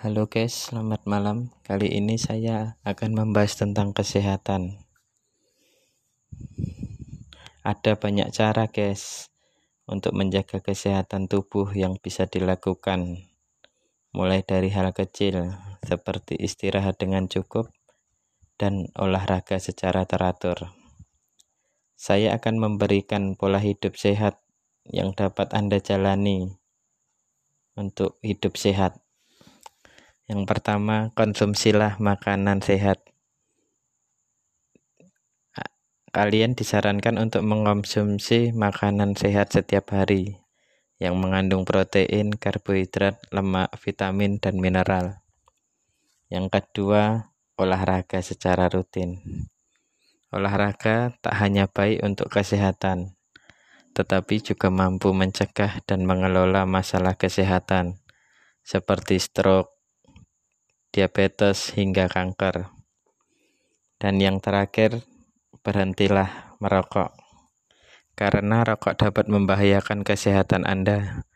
Halo guys, selamat malam. Kali ini saya akan membahas tentang kesehatan. Ada banyak cara, guys, untuk menjaga kesehatan tubuh yang bisa dilakukan. Mulai dari hal kecil seperti istirahat dengan cukup dan olahraga secara teratur. Saya akan memberikan pola hidup sehat yang dapat Anda jalani untuk hidup sehat. Yang pertama, konsumsilah makanan sehat. Kalian disarankan untuk mengonsumsi makanan sehat setiap hari yang mengandung protein, karbohidrat, lemak, vitamin, dan mineral. Yang kedua, olahraga secara rutin. Olahraga tak hanya baik untuk kesehatan, tetapi juga mampu mencegah dan mengelola masalah kesehatan seperti stroke, diabetes, hingga kanker. Dan yang terakhir, berhentilah merokok. Karena rokok dapat membahayakan kesehatan Anda.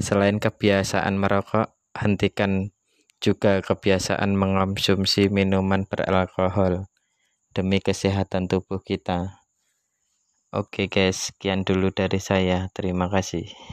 Selain kebiasaan merokok, hentikan juga kebiasaan mengonsumsi minuman beralkohol demi kesehatan tubuh kita. Oke guys, sekian dulu dari saya. Terima kasih.